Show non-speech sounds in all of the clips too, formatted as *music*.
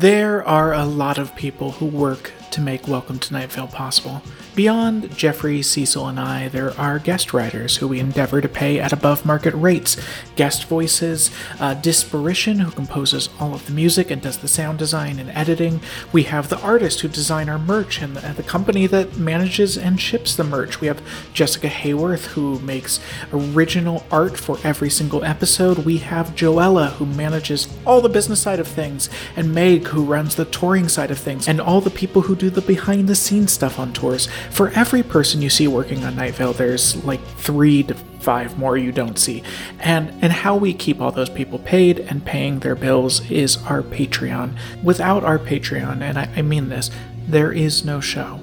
There are a lot of people who work to make Welcome to Night Vale possible. Beyond Jeffrey, Cecil, and I, there are guest writers who we endeavor to pay at above market rates. Guest voices, uh, Disparition, who composes all of the music and does the sound design and editing. We have the artist who design our merch and the, and the company that manages and ships the merch. We have Jessica Hayworth, who makes original art for every single episode. We have Joella, who manages all the business side of things, and Meg, who runs the touring side of things, and all the people who do the behind the scenes stuff on tours. For every person you see working on Night Vale, there's like three to five more you don't see. And and how we keep all those people paid and paying their bills is our Patreon. Without our Patreon, and I, I mean this, there is no show.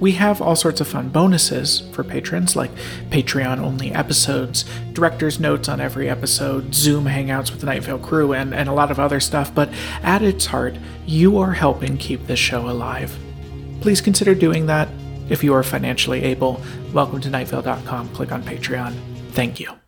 We have all sorts of fun bonuses for patrons, like Patreon only episodes, director's notes on every episode, Zoom hangouts with the Night Vale crew, and, and a lot of other stuff. But at its heart, you are helping keep this show alive. Please consider doing that if you are financially able. Welcome to nightvale.com. Click on Patreon. Thank you.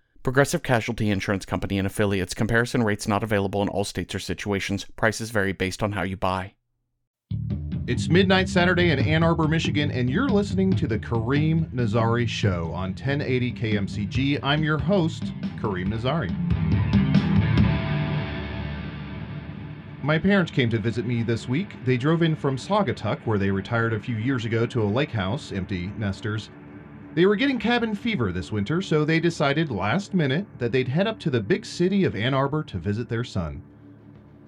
Progressive Casualty Insurance Company and affiliates. Comparison rates not available in all states or situations. Prices vary based on how you buy. It's midnight Saturday in Ann Arbor, Michigan, and you're listening to the Kareem Nazari Show on 1080 KMCG. I'm your host, Kareem Nazari. My parents came to visit me this week. They drove in from Saugatuck, where they retired a few years ago to a lake house, empty nesters. They were getting cabin fever this winter, so they decided last minute that they'd head up to the big city of Ann Arbor to visit their son.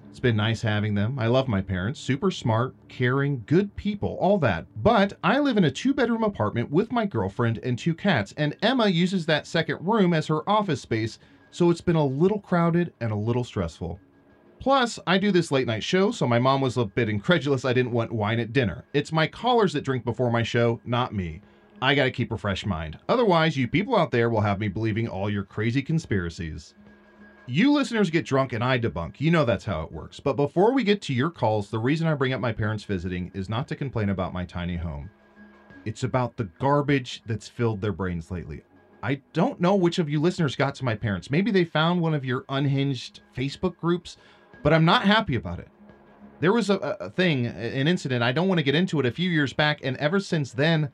It's been nice having them. I love my parents. Super smart, caring, good people, all that. But I live in a two bedroom apartment with my girlfriend and two cats, and Emma uses that second room as her office space, so it's been a little crowded and a little stressful. Plus, I do this late night show, so my mom was a bit incredulous I didn't want wine at dinner. It's my callers that drink before my show, not me. I gotta keep a fresh mind. Otherwise, you people out there will have me believing all your crazy conspiracies. You listeners get drunk and I debunk. You know that's how it works. But before we get to your calls, the reason I bring up my parents visiting is not to complain about my tiny home. It's about the garbage that's filled their brains lately. I don't know which of you listeners got to my parents. Maybe they found one of your unhinged Facebook groups, but I'm not happy about it. There was a, a thing, an incident, I don't want to get into it, a few years back, and ever since then,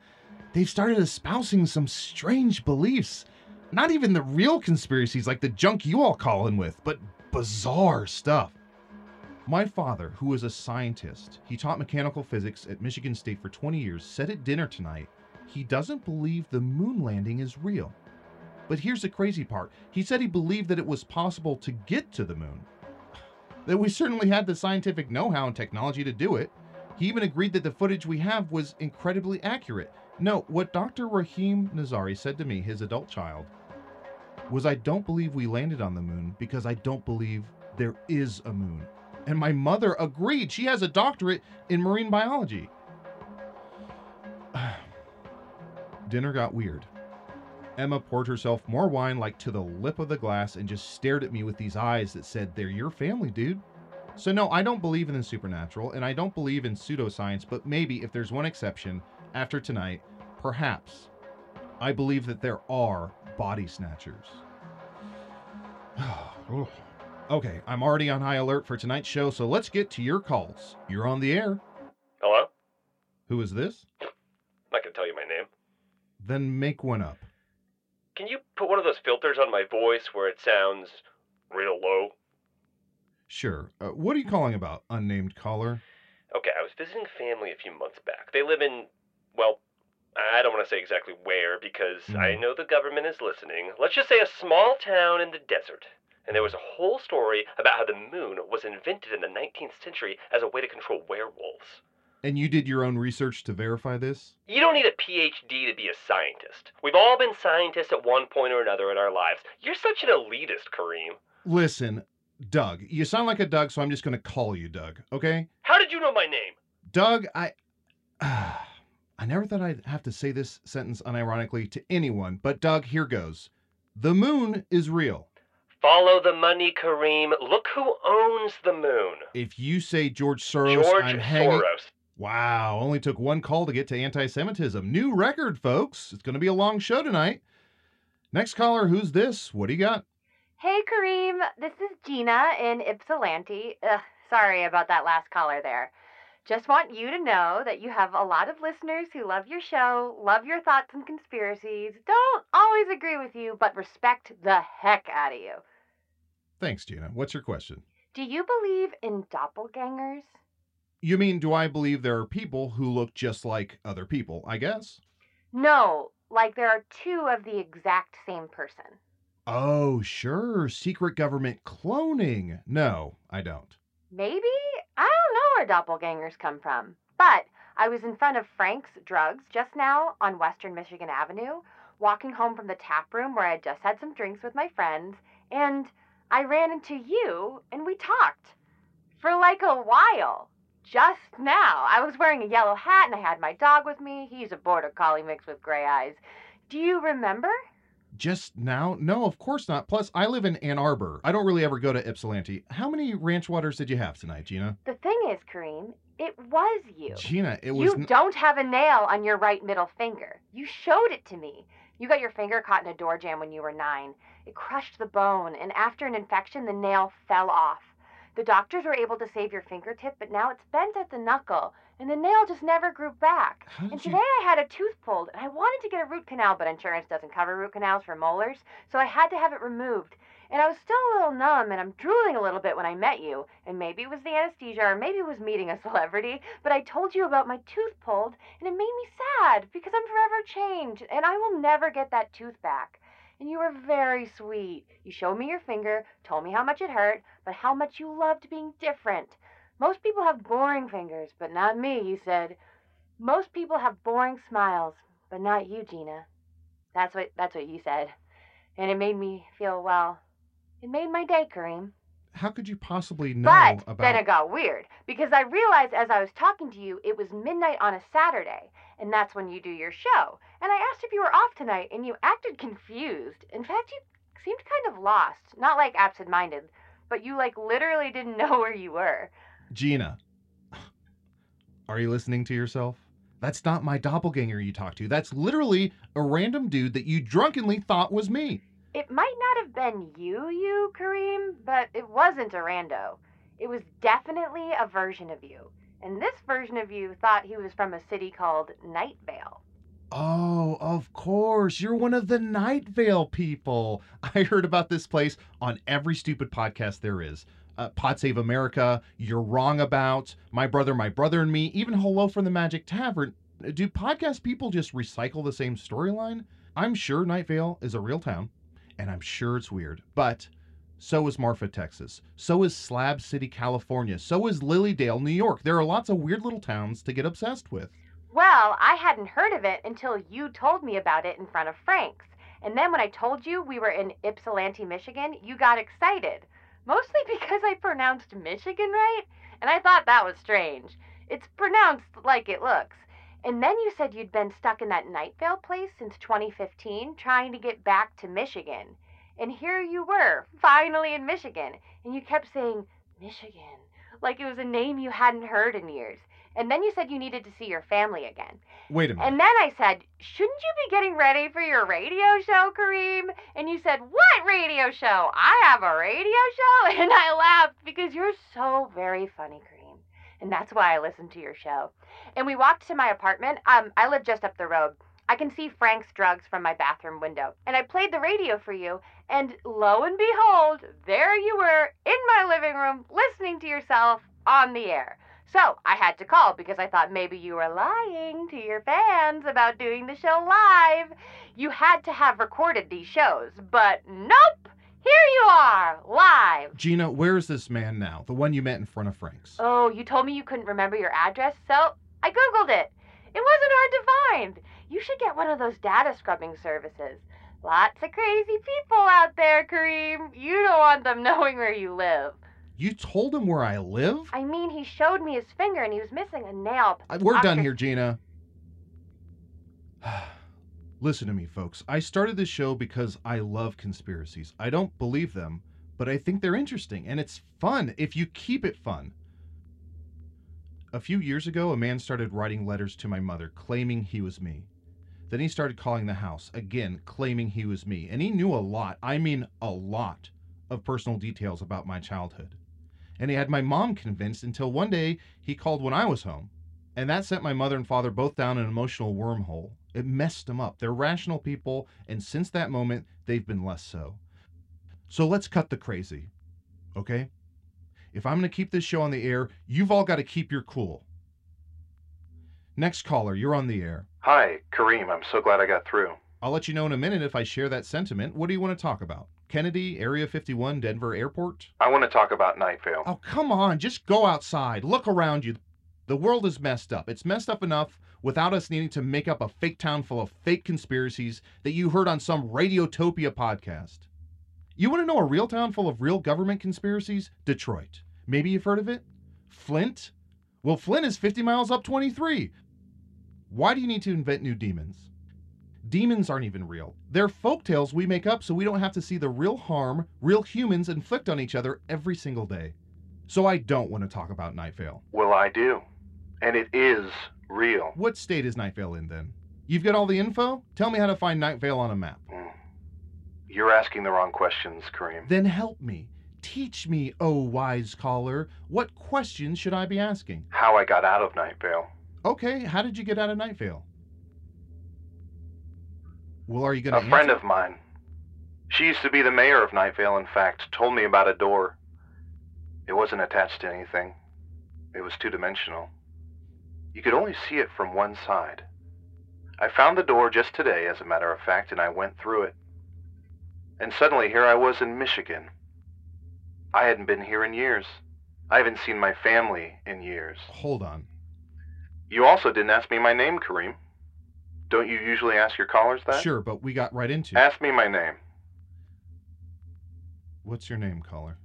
they've started espousing some strange beliefs. Not even the real conspiracies like the junk you all call in with, but bizarre stuff. My father, who is a scientist, he taught mechanical physics at Michigan State for 20 years, said at dinner tonight he doesn't believe the moon landing is real. But here's the crazy part he said he believed that it was possible to get to the moon. *sighs* That we certainly had the scientific know how and technology to do it. He even agreed that the footage we have was incredibly accurate. No, what Dr. Rahim Nazari said to me, his adult child, was I don't believe we landed on the moon because I don't believe there is a moon. And my mother agreed. She has a doctorate in marine biology. *sighs* Dinner got weird. Emma poured herself more wine like to the lip of the glass and just stared at me with these eyes that said, They're your family, dude. So, no, I don't believe in the supernatural and I don't believe in pseudoscience, but maybe if there's one exception, after tonight, perhaps, I believe that there are body snatchers. *sighs* okay, I'm already on high alert for tonight's show, so let's get to your calls. You're on the air. Hello? Who is this? I'm not going to tell you my name. Then make one up. Can you put one of those filters on my voice where it sounds real low? Sure. Uh, what are you calling about, unnamed caller? Okay, I was visiting family a few months back. They live in, well, I don't want to say exactly where because I hmm. know the government is listening. Let's just say a small town in the desert. And there was a whole story about how the moon was invented in the 19th century as a way to control werewolves. And you did your own research to verify this? You don't need a PhD to be a scientist. We've all been scientists at one point or another in our lives. You're such an elitist, Kareem. Listen, Doug. You sound like a Doug, so I'm just going to call you Doug, okay? How did you know my name? Doug, I. *sighs* I never thought I'd have to say this sentence unironically to anyone, but Doug, here goes. The moon is real. Follow the money, Kareem. Look who owns the moon. If you say George Soros, George I'm hanging. Soros. Wow, only took one call to get to anti Semitism. New record, folks. It's going to be a long show tonight. Next caller, who's this? What do you got? Hey, Kareem. This is Gina in Ypsilanti. Ugh, sorry about that last caller there. Just want you to know that you have a lot of listeners who love your show, love your thoughts and conspiracies, don't always agree with you, but respect the heck out of you. Thanks, Gina. What's your question? Do you believe in doppelgangers? You mean, do I believe there are people who look just like other people? I guess. No, like there are two of the exact same person. Oh, sure. Secret government cloning. No, I don't. Maybe? Where doppelgangers come from. But I was in front of Frank's Drugs just now on Western Michigan Avenue, walking home from the tap room where I had just had some drinks with my friends, and I ran into you and we talked for like a while. Just now. I was wearing a yellow hat and I had my dog with me. He's a border collie mix with gray eyes. Do you remember? Just now? No, of course not. Plus, I live in Ann Arbor. I don't really ever go to Ypsilanti. How many ranch waters did you have tonight, Gina? The thing is, Kareem, it was you. Gina, it was. You n- don't have a nail on your right middle finger. You showed it to me. You got your finger caught in a door jam when you were nine. It crushed the bone, and after an infection, the nail fell off. The doctors were able to save your fingertip, but now it's bent at the knuckle, and the nail just never grew back. And you- today I had a tooth pulled, and I wanted to get a root canal, but insurance doesn't cover root canals for molars, so I had to have it removed. And I was still a little numb, and I'm drooling a little bit when I met you. And maybe it was the anesthesia, or maybe it was meeting a *laughs* celebrity, but I told you about my tooth pulled, and it made me sad because I'm forever changed, and I will never get that tooth back. And you were very sweet. You showed me your finger, told me how much it hurt, but how much you loved being different. Most people have boring fingers, but not me, you said. Most people have boring smiles, but not you, Gina. That's what that's what you said. And it made me feel well. It made my day, Kareem. How could you possibly know but about? then it got weird because I realized as I was talking to you, it was midnight on a Saturday, and that's when you do your show. And I asked if you were off tonight, and you acted confused. In fact, you seemed kind of lost. Not like absent-minded, but you like literally didn't *laughs* know where you were. Gina, are you listening to yourself? That's not my doppelganger you talked to. That's literally a random dude that you drunkenly thought was me. It might not have been you, you, Kareem, but it wasn't a rando. It was definitely a version of you. And this version of you thought he was from a city called Night Vale. Oh, of course. You're one of the Night Vale people. *laughs* I heard about this place on every stupid podcast there is. Uh, Pod Save America, You're Wrong About, My Brother, My Brother and Me, even Hello from the Magic Tavern. Do podcast people just recycle the same storyline? I'm sure Night Vale is a real town, and I'm sure it's weird. But so is Marfa, Texas. So is Slab City, California. So is Lilydale, New York. There are lots of weird little towns to get obsessed with. Well, I hadn't heard of it until you told me about it in front of Frank's. And then when I told you we were in Ypsilanti, Michigan, you got excited. Mostly *laughs* because I pronounced Michigan right, and I thought that was strange. It's pronounced like it looks. And then you said you'd been stuck in that Night Vale place since 2015, trying to get back to Michigan. And here you were, finally in Michigan, and you kept saying, Michigan, like it was a name you hadn't heard in years. And then you said you needed to see your family again. Wait a minute. And then I said, Shouldn't you be getting ready for your radio show, Kareem? And you said, What radio show? I have a radio show? *laughs* And I laughed because you're so very funny, Kareem. And that's why I listened to your show. And we walked to my apartment. Um, I live just up the road. I can see Frank's drugs from my bathroom window. And I played the radio for you, and lo and behold, there you were in my living room listening to yourself on the air. So I had to call because I thought maybe you were lying to your fans about doing the show live. You had to have recorded these shows, but nope! Here you are, live. Gina, where is this man now? The one you met in front of Frank's. Oh, you told me you couldn't remember your address, so I Googled it. It wasn't hard to find. You should get one of those data scrubbing services. Lots of crazy people out there, Kareem. You don't want them *laughs* knowing where you live. You told him where I live? I mean, he showed me his finger and he was missing a nail. I- We're done here, Gina. *sighs* Listen to me, folks. I started this show because I love conspiracies. I don't believe them, but I think they're interesting and it's fun if you keep it fun. A few years ago, a man started writing letters to my mother claiming he was me. Then he started calling the house, again claiming he was me. And he knew a lot, I mean a lot, of personal details about my childhood. And he had my mom convinced until one day he called when I was home. And that sent my mother and father both down an emotional wormhole. It messed them up. They're rational people, and since that moment, they've been less so. So let's cut the crazy, okay? If I'm going to keep this show on the air, you've all got to keep your cool. Next caller, you're on the air. Hi, Kareem. I'm so glad I got through. I'll let you know in a minute if I share that sentiment. What do you want to talk about? Kennedy, Area 51, Denver Airport? I want to talk about Night Vale. Oh, come on. Just go outside. Look around you. The world is messed up. It's messed up enough without us needing to make up a fake town full of fake conspiracies that you heard on some Radiotopia podcast. You want to know a real town full of real government conspiracies? Detroit. Maybe you've heard of it? Flint? Well, Flint is 50 miles up 23. Why do you need to invent new demons? Demons aren't even real. They're folktales we make up so we don't have to see the real harm real humans inflict on each other every single day. So I don't want to talk about Night Vale. Well, I do. And it is real. What state is Night Vale in then? You've got all the info? Tell me how to find Night Vale on a map. Mm. You're asking the wrong questions, Kareem. Then help me. Teach me, oh wise caller. What questions should I be asking? How I got out of Night Vale. Okay, how did you get out of Night Vale? Well, are you going to? A friend of mine. She used to be the mayor of Nightvale. In fact, told me about a door. It wasn't attached to anything. It was two dimensional. You could only see it from one side. I found the door just today, as a matter of fact, and I went through it. And suddenly here I was in Michigan. I hadn't been here in years. I haven't seen my family in years. Hold on. You also didn't ask me my name, Kareem. Don't you usually ask your callers that? Sure, but we got right into it. Ask me my name. What's your name, caller?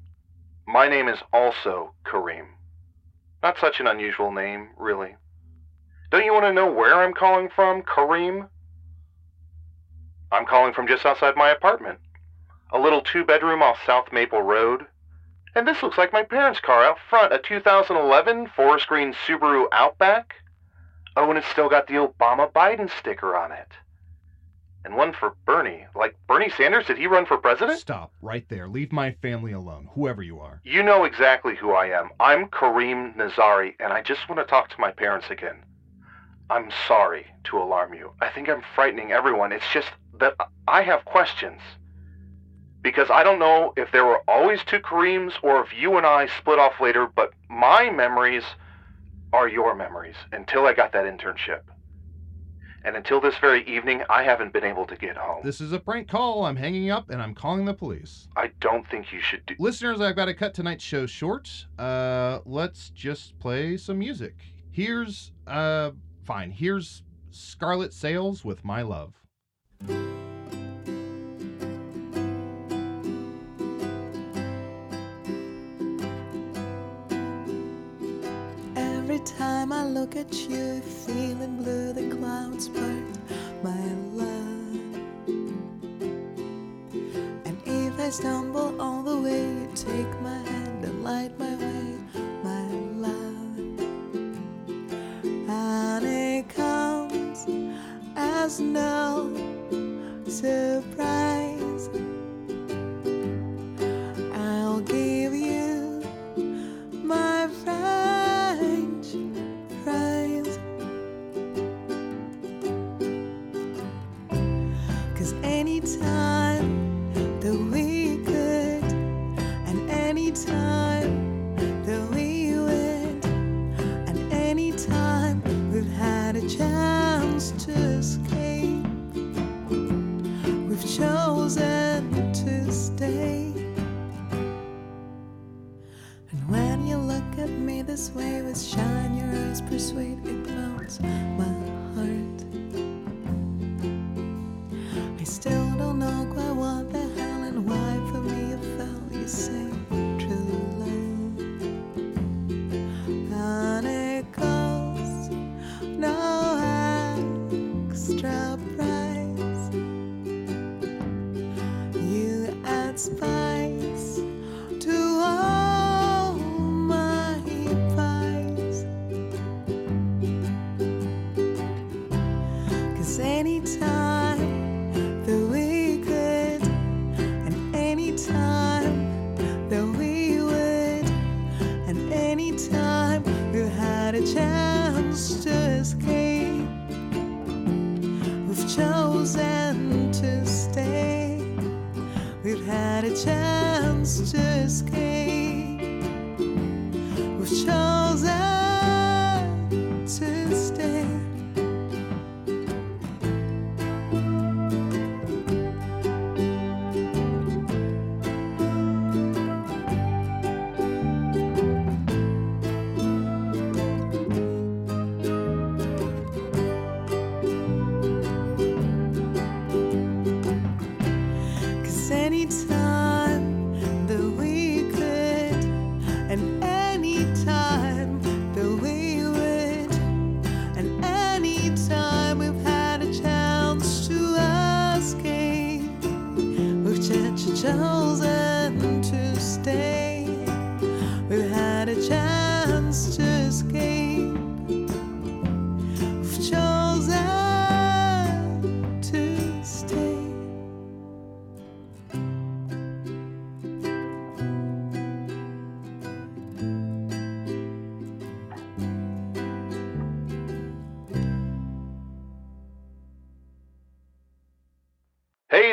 My name is also Kareem. Not such an unusual name, really. Don't you want to know where I'm calling from, Kareem? I'm calling from just outside my apartment. A little two bedroom off South Maple Road. And this looks like my parents' car out front, a 2011 forest green Subaru Outback. Oh, and it's still got the Obama Biden sticker on it. And one for Bernie. Like Bernie Sanders, did he run for president? Stop right there. Leave my family alone, whoever you are. You know exactly who I am. I'm Kareem Nazari, and I just want to talk to my parents again. I'm sorry to alarm you. I think I'm frightening everyone. It's just that I have questions. Because I don't know if there were always two Kareems or if you and I split off later, but my memories are your memories until I got that internship. And until this very evening, I haven't been able to get home. This is a prank call. I'm hanging up and I'm calling the police. I don't think you should do. Listeners, I've got to cut tonight's show short. Uh, let's just play some music. Here's, uh, fine. Here's Scarlet Sails with My Love. Time I look at you, feeling blue, the clouds part, my love. And if I stumble all the way, you take my hand and light my way, my love. And it comes as no surprise.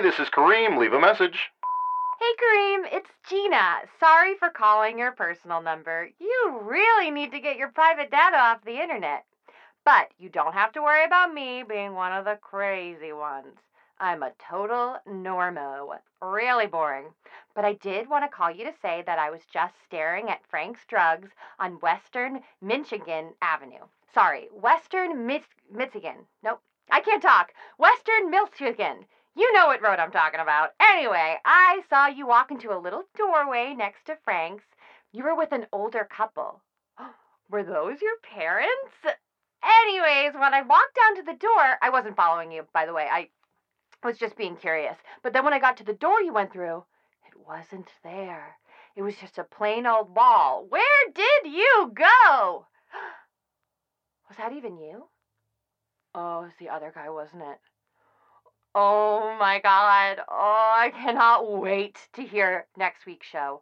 This is Kareem. Leave a message. Hey, Kareem, it's Gina. Sorry for calling your personal number. You really need to get your private data off the internet. But you don't have to worry about me being one of the crazy ones. I'm a total normo. Really boring. But I did want to call you to say that I was just staring at Frank's Drugs on Western Michigan Avenue. Sorry, Western Michigan. Nope, I can't talk. Western Michigan. You know what road I'm talking about. Anyway, I saw you walk into a little doorway next to Frank's. You were with an older couple. *gasps* Were those your parents? Anyways, when I walked down to the door, I wasn't following you, by the way. I was just being curious. But then when I got to the door you went through, it wasn't there. It was just a plain old wall. Where did you go? *gasps* Was that even you? Oh, it was the other guy, wasn't it? Oh my god. Oh, I cannot wait to hear next week's show.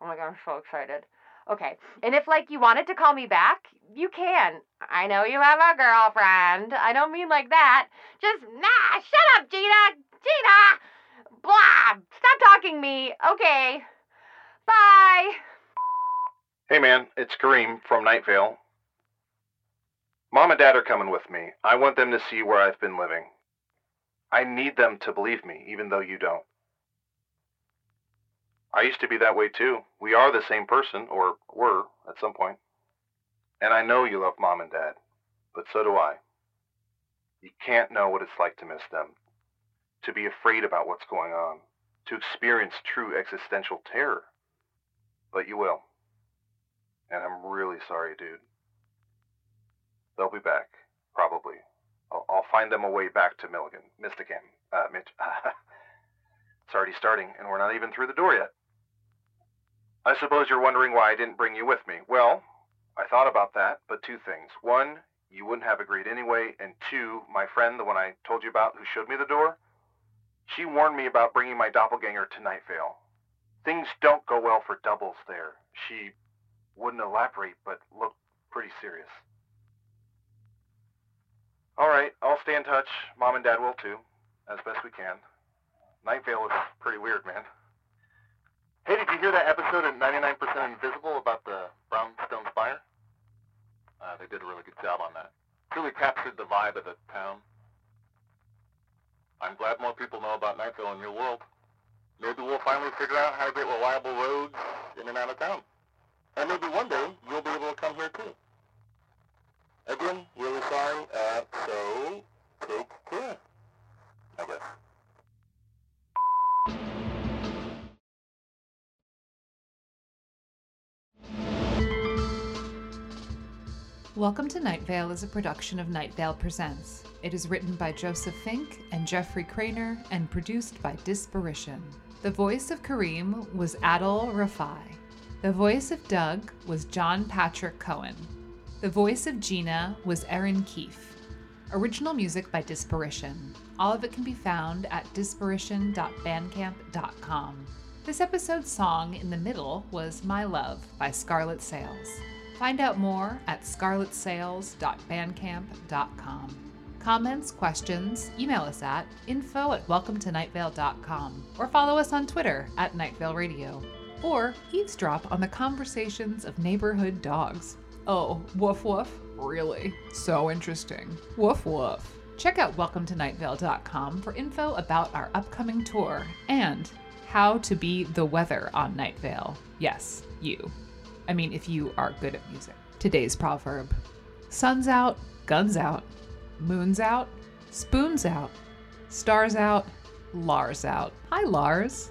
Oh my god, I'm so excited. Okay. And if like you wanted to call me back, you can. I know you have a girlfriend. I don't mean like that. Just nah, shut up, Gina. Gina. Blah. Stop talking me. Okay. Bye. Hey, man, it's Kareem from Night Vale. Mom and Dad are coming with me. I want them to see where I've been living. I need them to believe me, even though you don't. I used to be that way too. We are the same person, or were at some point. And I know you love Mom and Dad, but so do I. You can't know what it's like to miss them, to be afraid about what's going on, to experience true existential terror. But you will. And I'm really sorry, dude. They'll be back, probably. I'll, I'll find them a way back to Milligan, Mystican, uh, Mitch. *laughs* it's already starting, and we're not even through the door yet. I suppose you're wondering why I didn't bring you with me. Well, I thought about that, but two things. One, you wouldn't have agreed anyway, and two, my friend, the one I told you about who showed me the door, she warned me about bringing my doppelganger to Night Vale. Things don't go well for doubles there. She wouldn't elaborate, but looked pretty serious. All right, I'll stay in touch. Mom and Dad will too, as best we can. Night Vale is pretty weird, man. Hey, did you hear that episode of 99% Invisible about the Brownstone Fire? Uh, they did a really good job on that. Really captured the vibe of the town. I'm glad more people know about Night Vale in your world. Maybe we'll finally figure out how to get reliable roads in and out of town. And maybe one day you'll be able to come here too. Again, really sorry, uh, so take care, I guess. Welcome to Night Vale is a production of Night Vale Presents. It is written by Joseph Fink and Jeffrey Cranor and produced by Disparition. The voice of Kareem was Adal Rifai. The voice of Doug was John Patrick Coan. The voice of Gina was Erin Keif. Original music by Disparition. All of it can be found at disparition.bandcamp.com. This episode's song in the middle was My Love by Scarlet Sails. Find out more at scarletsails.bandcamp.com. Comments, questions, email us at info at welcometonightvale.com or follow us on Twitter at Nightvale Radio or eavesdrop on the conversations of neighborhood dogs. Oh, woof woof? Really? So interesting. Woof woof. Check out welcometonightvale.com for info about our upcoming tour and how to be the weather on Night Vale. Yes, you. I mean, if you are good at music. Today's proverb Sun's out, guns out, moon's out, spoons out, stars out, Lars out. Hi, Lars.